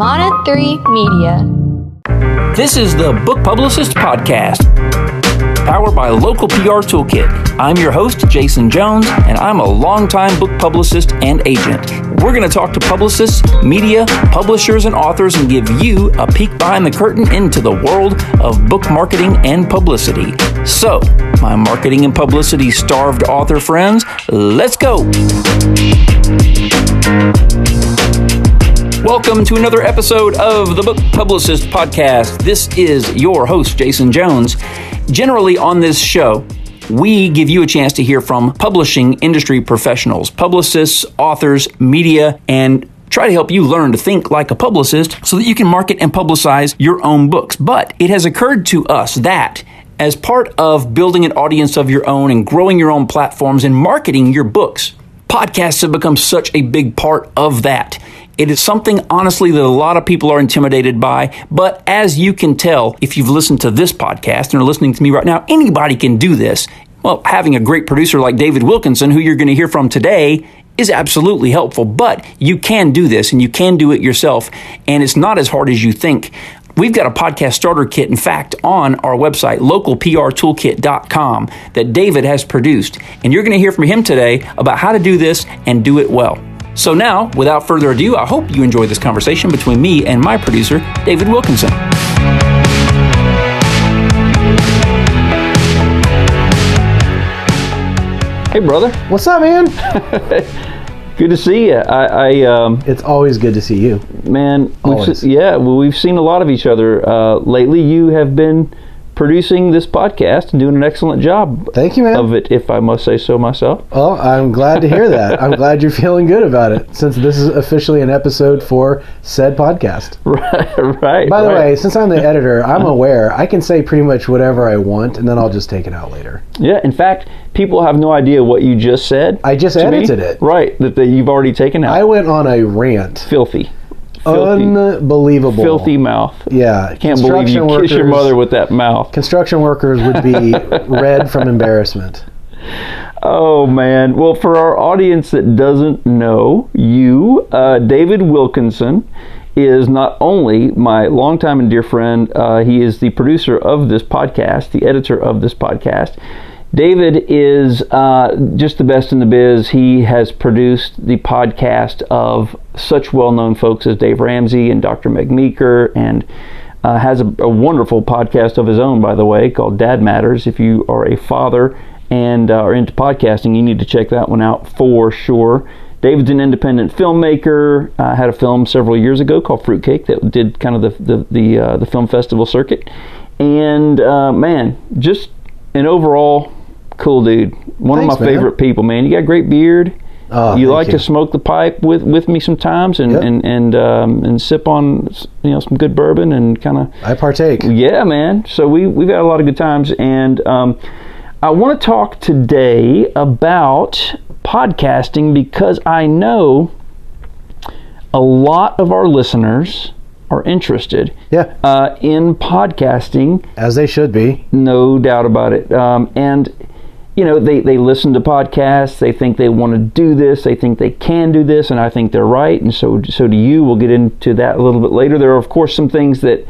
Mana 3 Media. This is the Book Publicist Podcast, powered by Local PR Toolkit. I'm your host, Jason Jones, and I'm a longtime book publicist and agent. We're going to talk to publicists, media, publishers, and authors and give you a peek behind the curtain into the world of book marketing and publicity. So, my marketing and publicity starved author friends, let's go! Welcome to another episode of the Book Publicist Podcast. This is your host, Jason Jones. Generally, on this show, we give you a chance to hear from publishing industry professionals, publicists, authors, media, and try to help you learn to think like a publicist so that you can market and publicize your own books. But it has occurred to us that as part of building an audience of your own and growing your own platforms and marketing your books, podcasts have become such a big part of that. It is something, honestly, that a lot of people are intimidated by. But as you can tell, if you've listened to this podcast and are listening to me right now, anybody can do this. Well, having a great producer like David Wilkinson, who you're going to hear from today, is absolutely helpful. But you can do this and you can do it yourself. And it's not as hard as you think. We've got a podcast starter kit, in fact, on our website, localprtoolkit.com, that David has produced. And you're going to hear from him today about how to do this and do it well. So now, without further ado, I hope you enjoy this conversation between me and my producer, David Wilkinson. Hey, brother. What's up, man? Good to see you. I, I um, It's always good to see you. man, we've Always. se- yeah, well, we've seen a lot of each other uh, lately. You have been producing this podcast and doing an excellent job Thank you, man. of it, if I must say so myself. Well, I'm glad to hear that. I'm glad you're feeling good about it since this is officially an episode for said podcast. right, right. By the right. way, since I'm the editor, I'm aware I can say pretty much whatever I want and then I'll just take it out later. Yeah, in fact, people have no idea what you just said. I just to me. edited it. Right, that, that you've already taken out. I went on a rant. filthy. Filthy. Unbelievable. filthy mouth. Yeah. Can't believe you construction kiss your mother with that mouth. Construction workers would be red from embarrassment. Oh man. Well, for our audience that doesn't know you, uh, David Wilkinson is not only my longtime and dear friend, uh, he is the producer of this podcast, the editor of this podcast. David is uh, just the best in the biz. He has produced the podcast of such well known folks as Dave Ramsey and Dr. Meg Meeker and uh, has a, a wonderful podcast of his own, by the way, called Dad Matters. If you are a father and uh, are into podcasting, you need to check that one out for sure. David's an independent filmmaker. Uh, had a film several years ago called Fruitcake that did kind of the the the, uh, the film festival circuit, and uh, man, just an overall cool dude. One Thanks, of my man. favorite people, man. You got a great beard. Oh, you like you. to smoke the pipe with, with me sometimes and Yep. and and, um, and sip on you know some good bourbon and kind of I partake. yeah, man. So we we've had a lot of good times, and um, I want to talk today about podcasting because I know a lot of our listeners are interested Yeah. uh, in podcasting. As they should be. No doubt about it. Um, and you know, they, they listen to podcasts. They think they want to do this. They think they can do this, and I think they're right. And so, so do you. We'll get into that a little bit later. There are, of course, some things that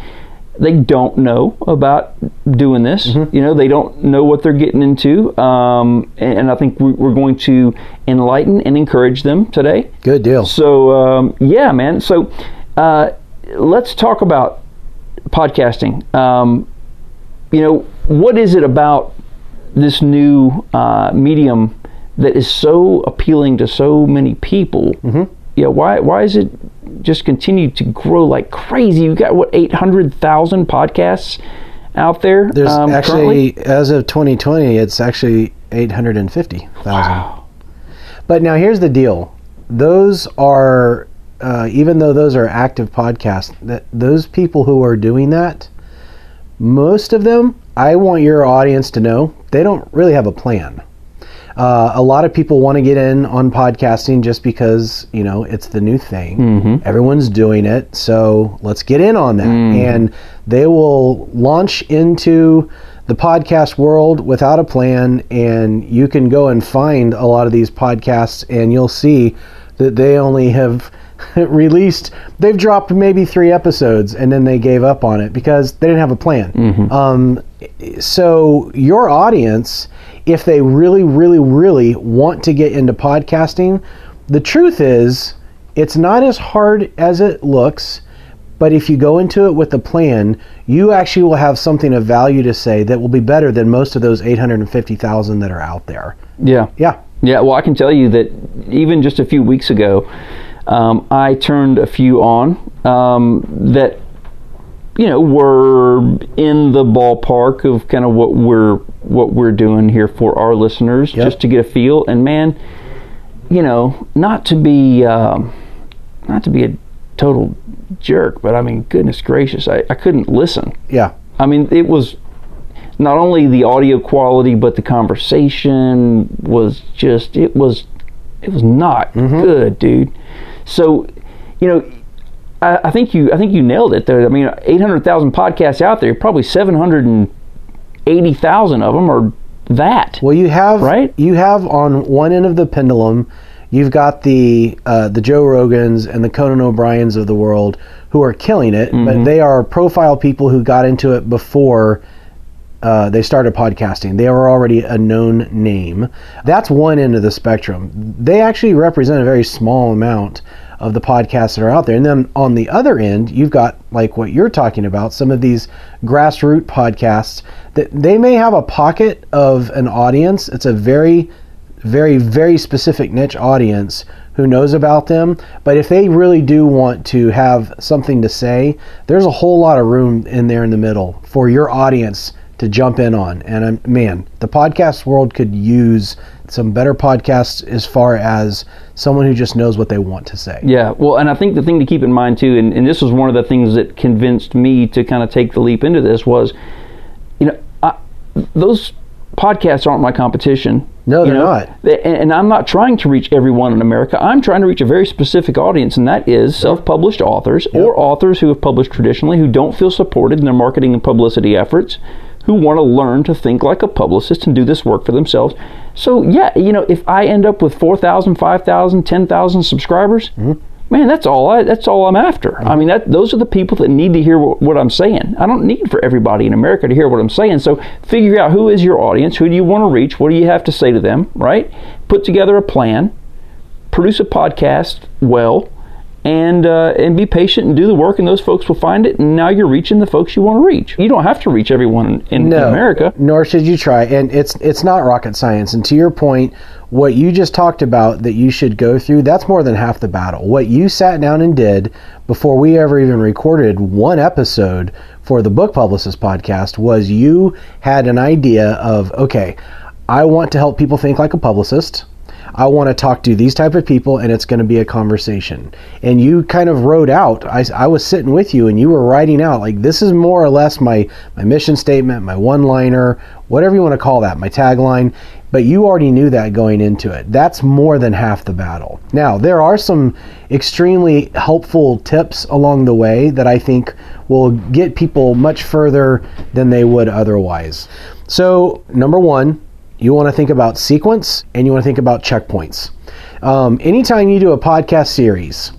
they don't know about doing this. You know, they don't know what they're getting into. Um, and, and I think we, we're going to enlighten and encourage them today. Good deal. So um, yeah, man. So uh, let's talk about podcasting. Um, you know, what is it about this new uh, medium that is so appealing to so many people? Mm-hmm. Yeah. Why? Why is it just continue to grow like crazy? You got what eight hundred thousand podcasts out there. There's um, actually, currently? as of 2020, it's actually 850,000. Wow. But now here's the deal: those are, uh, even though those are active podcasts, that those people who are doing that, most of them, I want your audience to know, they don't really have a plan. Uh, a lot of people want to get in on podcasting just because you know it's the new thing. Everyone's doing it, so let's get in on that. And they will launch into the podcast world without a plan, and you can go and find a lot of these podcasts, and you'll see that they only have released they've dropped maybe three episodes and then they gave up on it because they didn't have a plan. Um, so your audience if they really really really want to get into podcasting the truth is it's not as hard as it looks but if you go into it with a plan you actually will have something of value to say that will be better than most of those 850000 that are out there. Yeah. yeah. Yeah, well, I can tell you that even just a few weeks ago, um, I turned a few on um, that you know were in the ballpark of kind of what we're what we're doing here for our listeners, Yep. just to get a feel. And man, you know, not to be um, not to be a total jerk, but I mean, goodness gracious, I, I couldn't listen. yeah I mean, it was not only the audio quality, but the conversation was just it was it was not good, dude. So, you know, I, I think you I think you nailed it there. I mean, eight hundred thousand podcasts out there, probably seven hundred and eighty thousand of them are that. Well, you have Right? You have on one end of the pendulum, you've got the uh, the Joe Rogans and the Conan O'Briens of the world who are killing it, but they are profile people who got into it before. Uh, they started podcasting. They were already a known name. That's one end of the spectrum. They actually represent a very small amount of the podcasts that are out there. And then on the other end, you've got like what you're talking about, some of these grassroots podcasts that they may have a pocket of an audience. It's a very, very, very specific niche audience who knows about them. But if they really do want to have something to say, there's a whole lot of room in there in the middle for your audience to jump in on. And um, man, the podcast world could use some better podcasts as far as someone who just knows what they want to say. Yeah, well, and I think the thing to keep in mind too, and, and this was one of the things that convinced me to kind of take the leap into this was, you know, I, those podcasts aren't my competition. No, they're know? not. They- And, and I'm not trying to reach everyone in America. I'm trying to reach a very specific audience, and that is self-published authors or authors who have published traditionally who don't feel supported in their marketing and publicity efforts, who want to learn to think like a publicist and do this work for themselves. So yeah, you know, if I end up with 4,000, 5,000, 10,000 subscribers, mm-hmm. man, that's all I, that's all I'm after. I mm-hmm. mean, that those are the people that need to hear what, what I'm saying. I don't need for everybody in America to hear what I'm saying. So figure out who is your audience, who do you want to reach, what do you have to say to them, right? Put together a plan, produce a podcast well, and uh, and be patient and do the work, and those folks will find it. And now you're reaching the folks you want to reach. You don't have to reach everyone in, in America. Nor should you try. And it's it's not rocket science. And to your point, what you just talked about that you should go through, that's more than half the battle. What you sat down and did before we ever even recorded one episode for the Book Publicist podcast was you had an idea of, okay, I want to help people think like a publicist. I want to talk to these type of people and it's going to be a conversation. And you kind of wrote out, I, I was sitting with you and you were writing out like this is more or less my, my mission statement, my one liner, whatever you want to call that, my tagline. But you already knew that going into it. That's more than half the battle. Now, there are some extremely helpful tips along the way that I think will get people much further than they would otherwise. So, number one, you want to think about sequence and you want to think about checkpoints. Um, anytime you do a podcast series,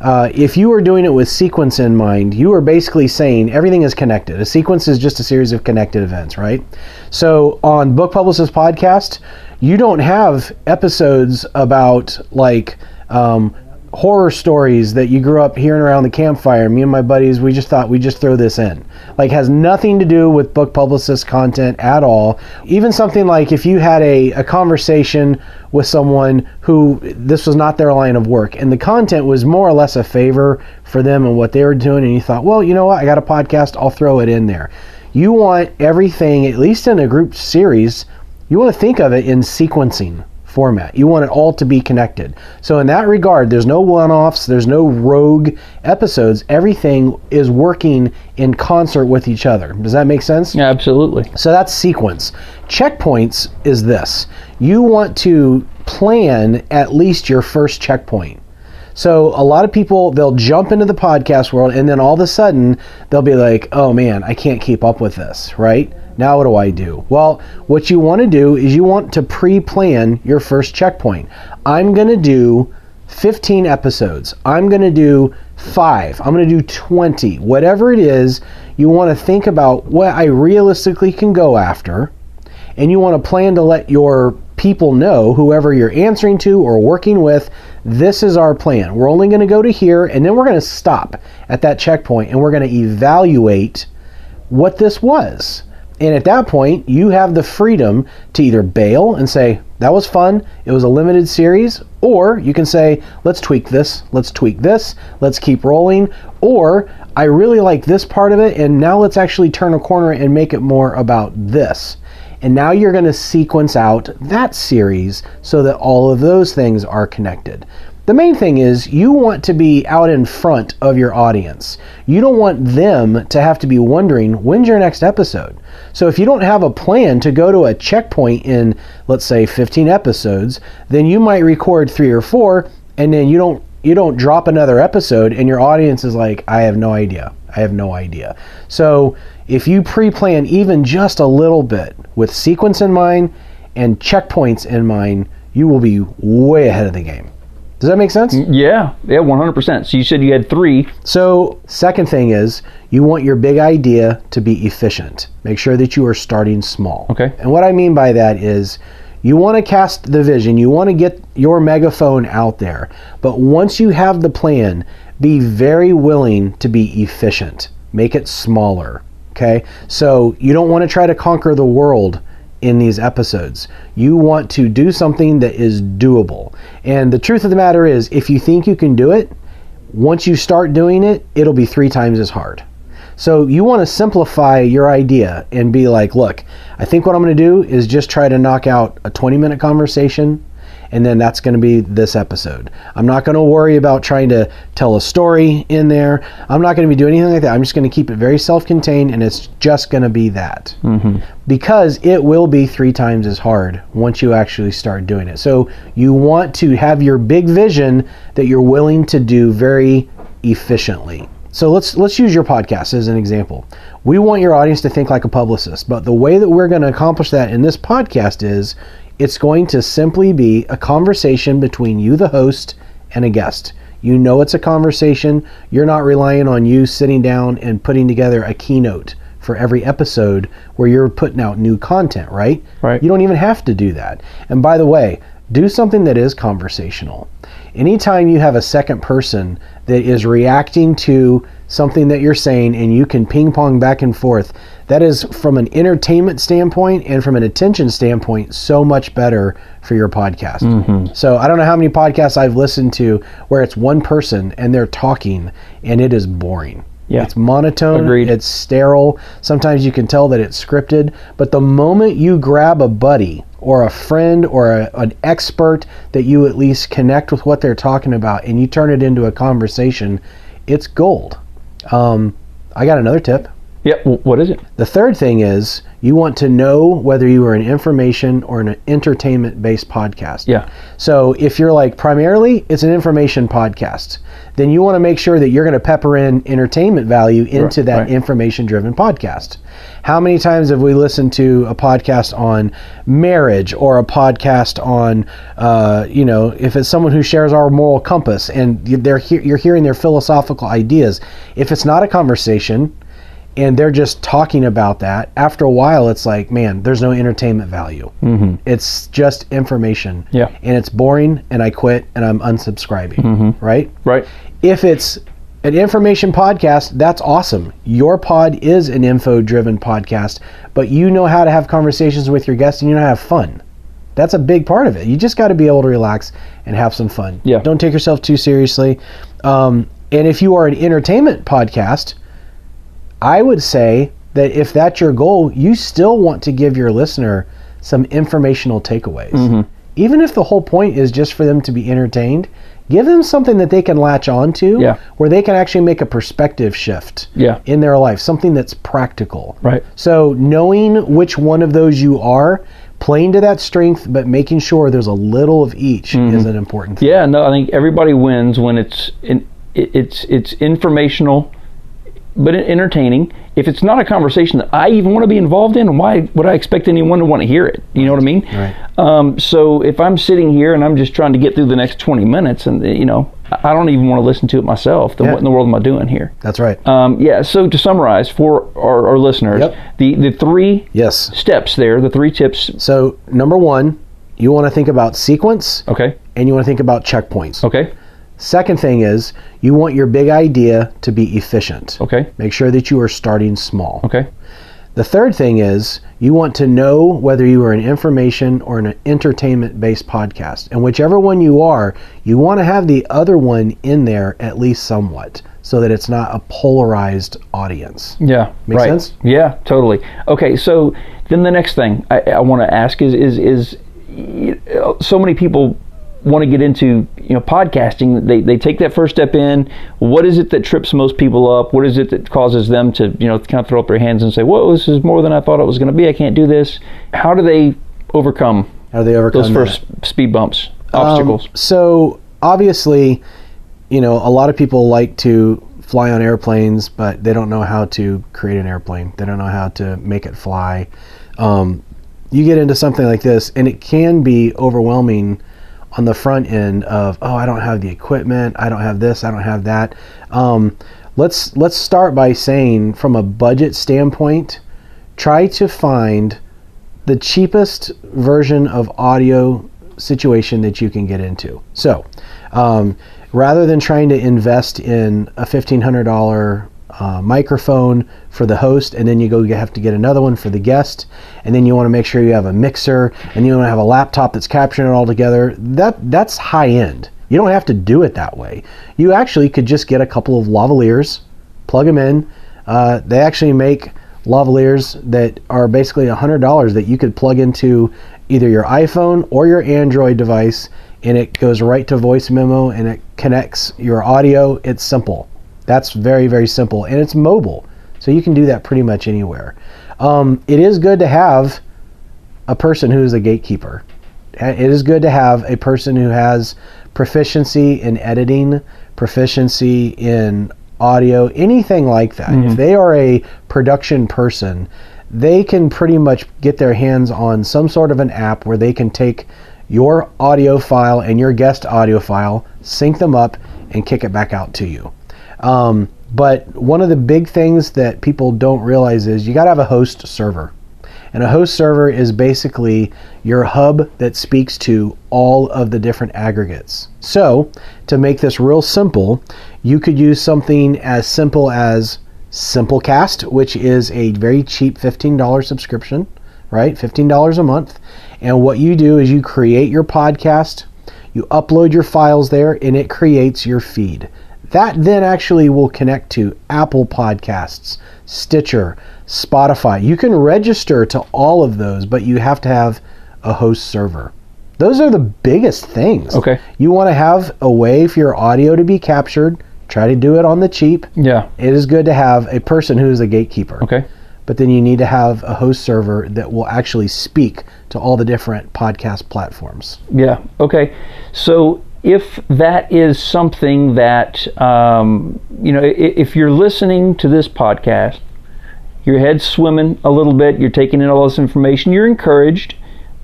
uh, if you are doing it with sequence in mind, you are basically saying everything is connected. A sequence is just a series of connected events, right? So on Book Publicist Podcast, you don't have episodes about like um, horror stories that you grew up hearing around the campfire. Me and my buddies, we just thought we'd just throw this in. Like, has nothing to do with book publicist content at all. Even something like if you had a, a conversation with someone who this was not their line of work and the content was more or less a favor for them and what they were doing, and you thought, well, you know what, I got a podcast, I'll throw it in there. You want everything, at least in a group series, you want to think of it in sequencing format. You want it all to be connected. So in that regard, there's no one-offs, there's no rogue episodes. Everything is working in concert with each other. Does that make sense? Yeah, absolutely. So that's sequence. Checkpoints is this. You want to plan at least your first checkpoint. So a lot of people they'll jump into the podcast world and then all of a sudden they'll be like, "Oh man, I can't keep up with this," right? Now what do I do? Well, what you want to do is you want to pre-plan your first checkpoint. I'm going to do 15 episodes. I'm going to do five. I'm going to do 20. Whatever it is, you want to think about what I realistically can go after, and you want to plan to let your people know, whoever you're answering to or working with, this is our plan. We're only going to go to here, and then we're going to stop at that checkpoint and we're going to evaluate what this was. And at that point, you have the freedom to either bail and say, that was fun, it was a limited series, or you can say, let's tweak this, let's tweak this, let's keep rolling, or I really like this part of it, and now let's actually turn a corner and make it more about this. And now you're going to sequence out that series so that all of those things are connected. The main thing is you want to be out in front of your audience. You don't want them to have to be wondering when's your next episode. So if you don't have a plan to go to a checkpoint in let's say 15 episodes, then you might record 3 or 4 and then you don't you don't drop another episode and your audience is like I have no idea. I have no idea. So if you pre-plan even just a little bit with sequence in mind and checkpoints in mind, you will be way ahead of the game. Does that make sense? Yeah, yeah, 100%. So you said you had three. So, second thing is you want your big idea to be efficient. Make sure that you are starting small. Okay. And what I mean by that is you want to cast the vision, you want to get your megaphone out there. But once you have the plan, be very willing to be efficient. Make it smaller. Okay? So, you don't want to try to conquer the world in these episodes. You want to do something that is doable. And the truth of the matter is, if you think you can do it, once you start doing it, it'll be three times as hard. So you want to simplify your idea and be like, look, I think what I'm going to do is just try to knock out a 20 minute conversation and then that's going to be this episode. I'm not going to worry about trying to tell a story in there. I'm not going to be doing anything like that. I'm just going to keep it very self contained and it's just going to be that. Mm-hmm. Because it will be three times as hard once you actually start doing it. So you want to have your big vision that you're willing to do very efficiently. So let's let's use your podcast as an example. We want your audience to think like a publicist, but the way that we're going to accomplish that in this podcast is it's going to simply be a conversation between you, the host, and a guest. You know it's a conversation. You're not relying on you sitting down and putting together a keynote for every episode where you're putting out new content, right? Right. You don't even have to do that. And by the way, do something that is conversational. Anytime you have a second person that is reacting to something that you're saying and you can ping pong back and forth, that is from an entertainment standpoint and from an attention standpoint so much better for your podcast. Mm-hmm. So I don't know how many podcasts I've listened to where it's one person and they're talking and it is boring. Yeah. It's monotone, Agreed. it's sterile. Sometimes you can tell that it's scripted, but the moment you grab a buddy or a friend or a, an expert that you at least connect with what they're talking about and you turn it into a conversation, it's gold. Um, I got another tip. Yeah, what is it? The third thing is you want to know whether you are an information or an entertainment based podcast. Yeah. So if you're like primarily it's an information podcast, then you want to make sure that you're going to pepper in entertainment value into Right, that right. information driven podcast. How many times have we listened to a podcast on marriage or a podcast on, uh, you know, if it's someone who shares our moral compass and they're he- you're hearing their philosophical ideas. If it's not a conversation, and they're just talking about that. After a while it's like man there's no entertainment value. Mm-hmm. it's just information. Yeah. and it's boring and i quit and i'm unsubscribing. Right? Right. if it's an information podcast that's awesome. Your pod is an info driven podcast but you know how to have conversations with your guests and you know how to have fun. That's a big part of it. You just got to be able to relax and have some fun. Yeah. don't take yourself too seriously. Um, and if you are an entertainment podcast I would say that if that's your goal, you still want to give your listener some informational takeaways. Mm-hmm. Even if the whole point is just for them to be entertained, give them something that they can latch onto Yeah. where they can actually make a perspective shift Yeah. in their life, something that's practical. Right. So knowing which one of those you are, playing to that strength, but making sure there's a little of each is an important thing. Mm-hmm. Yeah, no, I think everybody wins when it's in, it, it's it's informational but entertaining. If it's not a conversation that I even want to be involved in, why would I expect anyone to want to hear it? You know what I mean? Right. Um, so if I'm sitting here and I'm just trying to get through the next 20 minutes, and you know, I don't even want to listen to it myself. Then Yeah. what in the world am I doing here? That's right. Um, yeah. So to summarize for our, our listeners, Yep. the the three yes. steps there, the three tips. So number one, you want to think about sequence Okay. and you want to think about checkpoints. Okay. Second thing is you want your big idea to be efficient. Okay. Make sure that you are starting small. Okay. The third thing is you want to know whether you are an information or an entertainment based podcast. And whichever one you are, you want to have the other one in there at least somewhat so that it's not a polarized audience. Yeah. Make right. sense? Yeah. Totally. Okay. So then the next thing I, I want to ask is is is so many people want to get into you know podcasting they, they take that first step in what is it that trips most people up what is it that causes them to you know kind of throw up their hands and say whoa this is more than i thought it was going to be i can't do this how do they overcome How do they overcome those that? first speed bumps obstacles Um, so obviously, you know, a lot of people like to fly on airplanes, but they don't know how to create an airplane. They don't know how to make it fly. Um, you get into something like this, and it can be overwhelming on the front end of, oh, I don't have the equipment, I don't have this, I don't have that. Um, let's let's start by saying, from a budget standpoint, try to find the cheapest version of audio situation that you can get into. So, um, rather than trying to invest in a fifteen hundred dollar uh, microphone for the host, and then you go you have to get another one for the guest, and then you want to make sure you have a mixer, and you want to have a laptop that's capturing it all together. That that's high end. You don't have to do it that way. You actually could just get a couple of lavaliers, plug them in. Uh, they actually make lavaliers that are basically $100 that you could plug into either your iPhone or your Android device and it goes right to voice memo and it connects your audio. It's simple. That's very, very simple and it's mobile. So you can do that pretty much anywhere. Um, it is good to have a person who is a gatekeeper. It is good to have a person who has proficiency in editing, proficiency in audio, anything like that. If they are a production person, they can pretty much get their hands on some sort of an app where they can take your audio file and your guest audio file, sync them up, and kick it back out to you. Um, but one of the big things that people don't realize is you got to have a host server. And a host server is basically your hub that speaks to all of the different aggregates. So, to make this real simple, you could use something as simple as Simplecast, which is a very cheap $15 subscription, right? $15 a month. And what you do is you create your podcast, you upload your files there, and it creates your feed. That then actually will connect to Apple Podcasts, Stitcher, Spotify. You can register to all of those, but you have to have a host server. Those are the biggest things. Okay. You want to have a way for your audio to be captured. Try to do it on the cheap. yeah It is good to have a person who is a gatekeeper. okay But then you need to have a host server that will actually speak to all the different podcast platforms. Yeah. Okay. So if that is something that um, you know, if you're listening to this podcast, your head's swimming a little bit, you're taking in all this information, you're encouraged,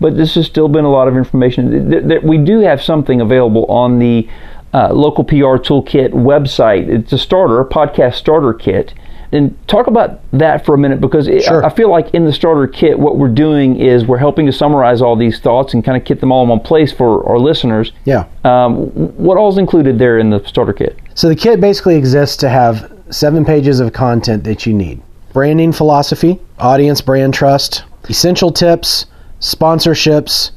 but this has still been a lot of information. Th- th- We do have something available on the uh, local PR toolkit website. It's a starter, a podcast starter kit. And talk about that for a minute because it, Sure. I feel like in the starter kit, what we're doing is we're helping to summarize all these thoughts and kind of get them all in one place for our listeners. Yeah. Um, what all's included there in the starter kit? So the kit basically exists to have seven pages of content that you need branding philosophy, audience brand trust, essential tips, sponsorships,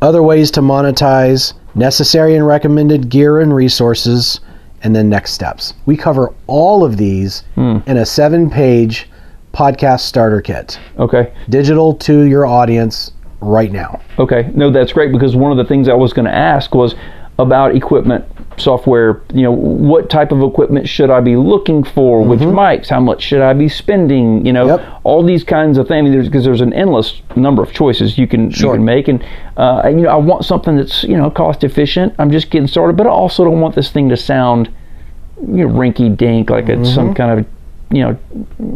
other ways to monetize, necessary and recommended gear and resources, and then next steps. We cover all of these hmm. in a seven page podcast starter kit, Okay. digital to your audience right now. Okay. No, that's great because one of the things I was going to ask was about equipment, software. You know, what type of equipment should I be looking for? Which mics? How much should I be spending? You know, Yep. all these kinds of things. Because there's, there's an endless number of choices you can Sure. you can make, and uh, and, you know, I want something that's you know cost efficient. I'm just getting started, but I also don't want this thing to sound you know rinky dink like it's some kind of you know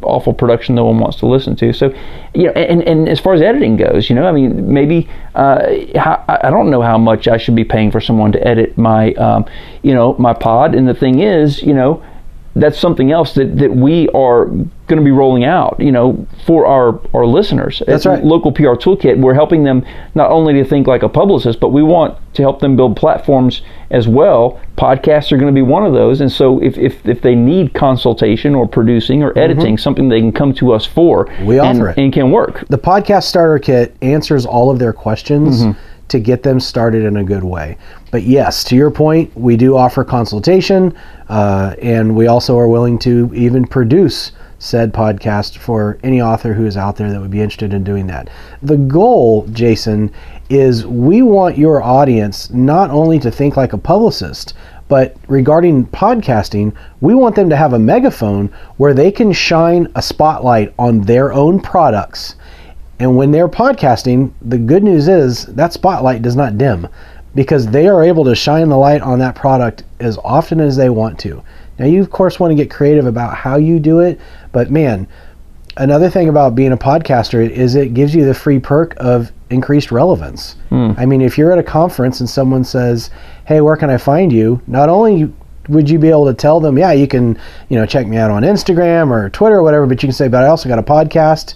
awful production no one wants to listen to. So you know, and, and as far as editing goes, you know, I mean, maybe uh, I don't know how much I should be paying for someone to edit my um, you know my pod. And the thing is, you know that's something else that, that we are going to be rolling out, you know, for our, our listeners. That's right. Local PR Toolkit, we're helping them not only to think like a publicist, but we want to help them build platforms as well. Podcasts are going to be one of those. And so if, if, if they need consultation or producing or editing, mm-hmm. something they can come to us for. We and, offer it. And can work. The Podcast Starter Kit answers all of their questions. Mm-hmm to get them started in a good way. But yes, to your point, we do offer consultation, uh, and we also are willing to even produce said podcast for any author who is out there that would be interested in doing that. The goal, Jason, is we want your audience not only to think like a publicist, but regarding podcasting, we want them to have a megaphone where they can shine a spotlight on their own products and when they're podcasting, the good news is that spotlight does not dim because they are able to shine the light on that product as often as they want to. Now, you of course want to get creative about how you do it, but man, another thing about being a podcaster is it gives you the free perk of increased relevance. Mm. I mean, if you're at a conference and someone says, "Hey, where can I find you?" Not only would you be able to tell them, "Yeah, you can, you know, check me out on Instagram or Twitter or whatever," but you can say, "But I also got a podcast."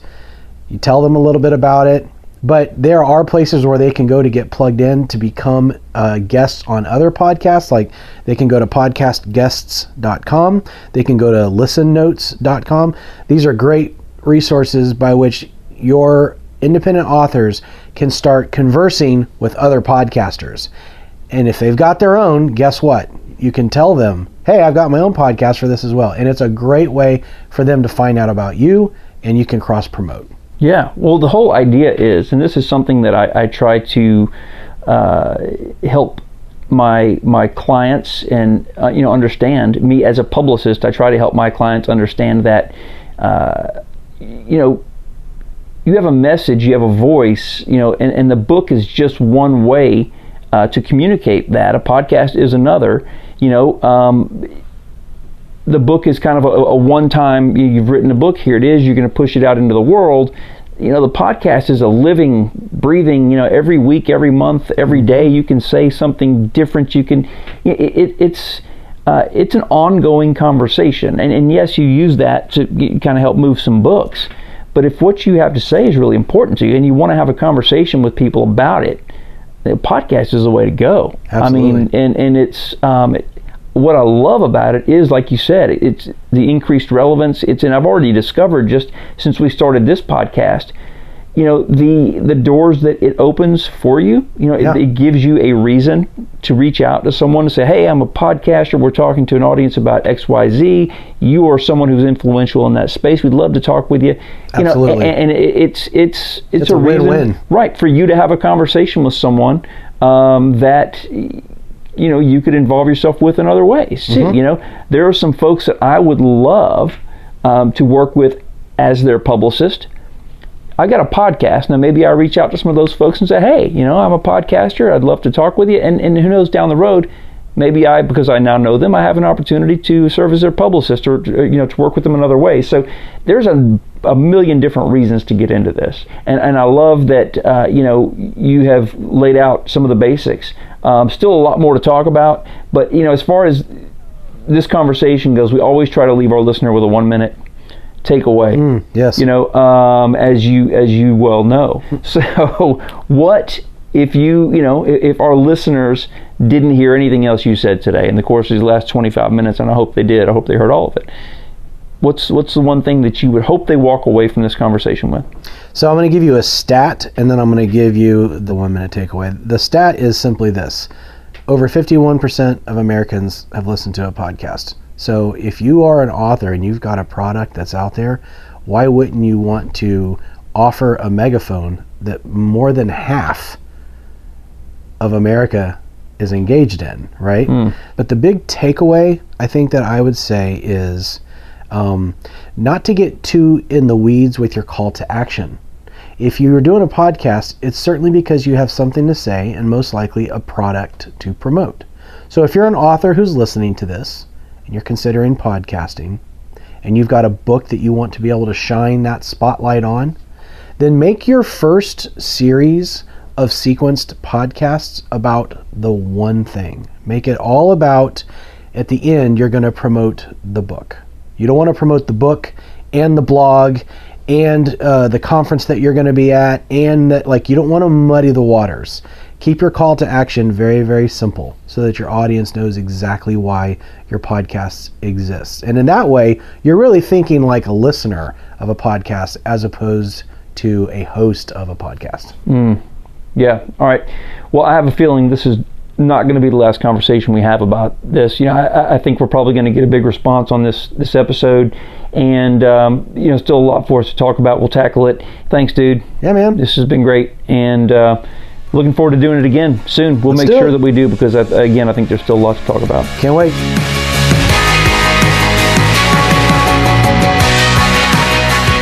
You tell them a little bit about it, but there are places where they can go to get plugged in to become uh, guests on other podcasts. Like they can go to podcastguests.com, they can go to listennotes.com. These are great resources by which your independent authors can start conversing with other podcasters. And if they've got their own, guess what? You can tell them, hey, I've got my own podcast for this as well. And it's a great way for them to find out about you and you can cross promote. Yeah, well, the whole idea is, and this is something that I, I try to uh, help my my clients and uh, you know understand. Me as a publicist, I try to help my clients understand that uh, you know you have a message, you have a voice, you know, and, and the book is just one way uh, to communicate that. A podcast is another. You know, um, the book is kind of a, a one time, you've written a book, here it is, you're going to push it out into the world. You know, the podcast is a living, breathing, you know, every week, every month, every day, you can say something different. You can, it, it, it's, uh, it's an ongoing conversation. And, and yes, you use that to kind of help move some books. But if what you have to say is really important to you and you want to have a conversation with people about it, the podcast is the way to go. Absolutely. I mean, and, and it's, um, it, what I love about it is, like you said, it's the increased relevance. It's and I've already discovered just since we started this podcast, you know, the the doors that it opens for you. You know, yeah. it, it, gives you a reason to reach out to someone and say, "Hey, I'm a podcaster. We're talking to an audience about X, Y, Z. You are someone who's influential in that space. We'd love to talk with you." You Absolutely. know, and, and it's it's it's, it's a, a win-win. right, for you to have a conversation with someone um, that you know you could involve yourself with in other ways. Mm-hmm. You know, there are some folks that I would love um, to work with as their publicist. I got a podcast. Now maybe I reach out to some of those folks and say, "Hey, you know, I'm a podcaster. I'd love to talk with you." And and who knows down the road, maybe I because I now know them, I have an opportunity to serve as their publicist or you know to work with them in other ways. So there's a, a million different reasons to get into this, and and I love that uh, you know you have laid out some of the basics. Um, still a lot more to talk about, but you know, as far as this conversation goes, we always try to leave our listener with a one minute takeaway. Mm, yes. You know, um, as you as you well know. So, what if you you know if our listeners didn't hear anything else you said today in the course of these last 25 minutes, and I hope they did. I hope they heard all of it. What's what's the one thing that you would hope they walk away from this conversation with? So I'm going to give you a stat, and then I'm going to give you the one minute takeaway. The stat is simply this: over 51% of Americans have listened to a podcast. So if you are an author and you've got a product that's out there, why wouldn't you want to offer a megaphone that more than half of America is engaged in, right? Mm. But the big takeaway, I think that I would say is um, not to get too in the weeds with your call to action. If you're doing a podcast, it's certainly because you have something to say and most likely a product to promote. So if you're an author who's listening to this and you're considering podcasting and you've got a book that you want to be able to shine that spotlight on, then make your first series of sequenced podcasts about the one thing. Make it all about, at the end, you're going to promote the book. You don't want to promote the book and the blog and uh, the conference that you're going to be at, and that, like, you don't want to muddy the waters. Keep your call to action very, very simple so that your audience knows exactly why your podcast exists. And in that way, you're really thinking like a listener of a podcast as opposed to a host of a podcast. Yeah. All right. Well, I have a feeling this is not going to be the last conversation we have about this. You know, I, I think we're probably going to get a big response on this this episode, and um, you know, still a lot for us to talk about. We'll tackle it. Thanks, dude. Yeah, man. This has been great, and uh, looking forward to doing it again soon. We'll Let's make sure it. that we do because I, again, I think there's still lots to talk about. Can't wait.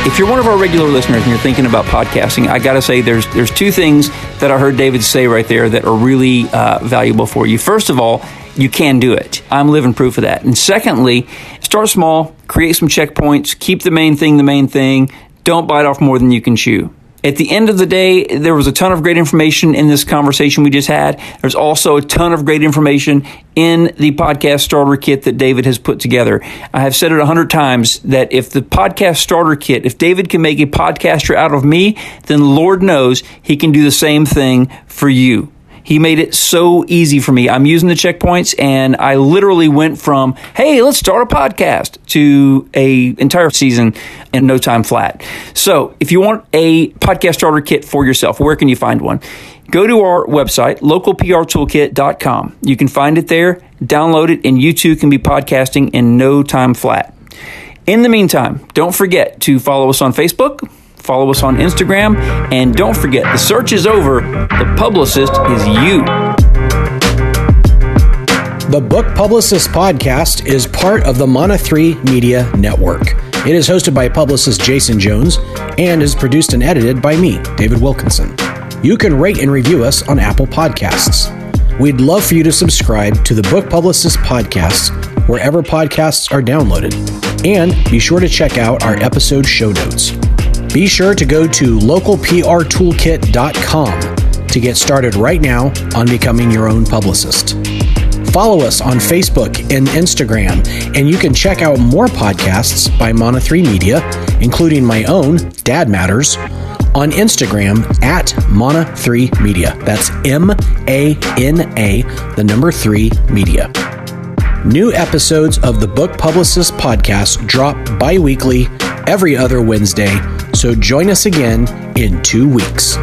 If you're one of our regular listeners and you're thinking about podcasting, I got to say there's there's two things that I heard David say right there that are really uh, valuable for you. First of all, you can do it. I'm living proof of that. And secondly, start small, create some checkpoints, keep the main thing the main thing. Don't bite off more than you can chew. At the end of the day, there was a ton of great information in this conversation we just had. There's also a ton of great information in the podcast starter kit that David has put together. I have said it a hundred times that if the podcast starter kit, if David can make a podcaster out of me, then Lord knows he can do the same thing for you. He made it so easy for me. I'm using the checkpoints and I literally went from, hey, let's start a podcast to a entire season in no time flat. So if you want a podcast starter kit for yourself, where can you find one? Go to our website, localprtoolkit.com. You can find it there, download it, and you too can be podcasting in no time flat. In the meantime, don't forget to follow us on Facebook, follow us on Instagram, and don't forget the search is over. The publicist is you. The Book Publicist Podcast is part of the Mana 3 Media Network. It is hosted by publicist Jason Jones and is produced and edited by me, David Wilkinson. You can rate and review us on Apple Podcasts. We'd love for you to subscribe to the Book Publicist Podcast wherever podcasts are downloaded. And be sure to check out our episode show notes. Be sure to go to localprtoolkit.com to get started right now on becoming your own publicist. Follow us on Facebook and Instagram, and you can check out more podcasts by Mana 3 Media, including my own, Dad Matters, on Instagram at Mana 3 Media. That's M A N A, the number 3 Media. New episodes of the Book Publicist podcast drop bi weekly every other Wednesday, so join us again in two weeks.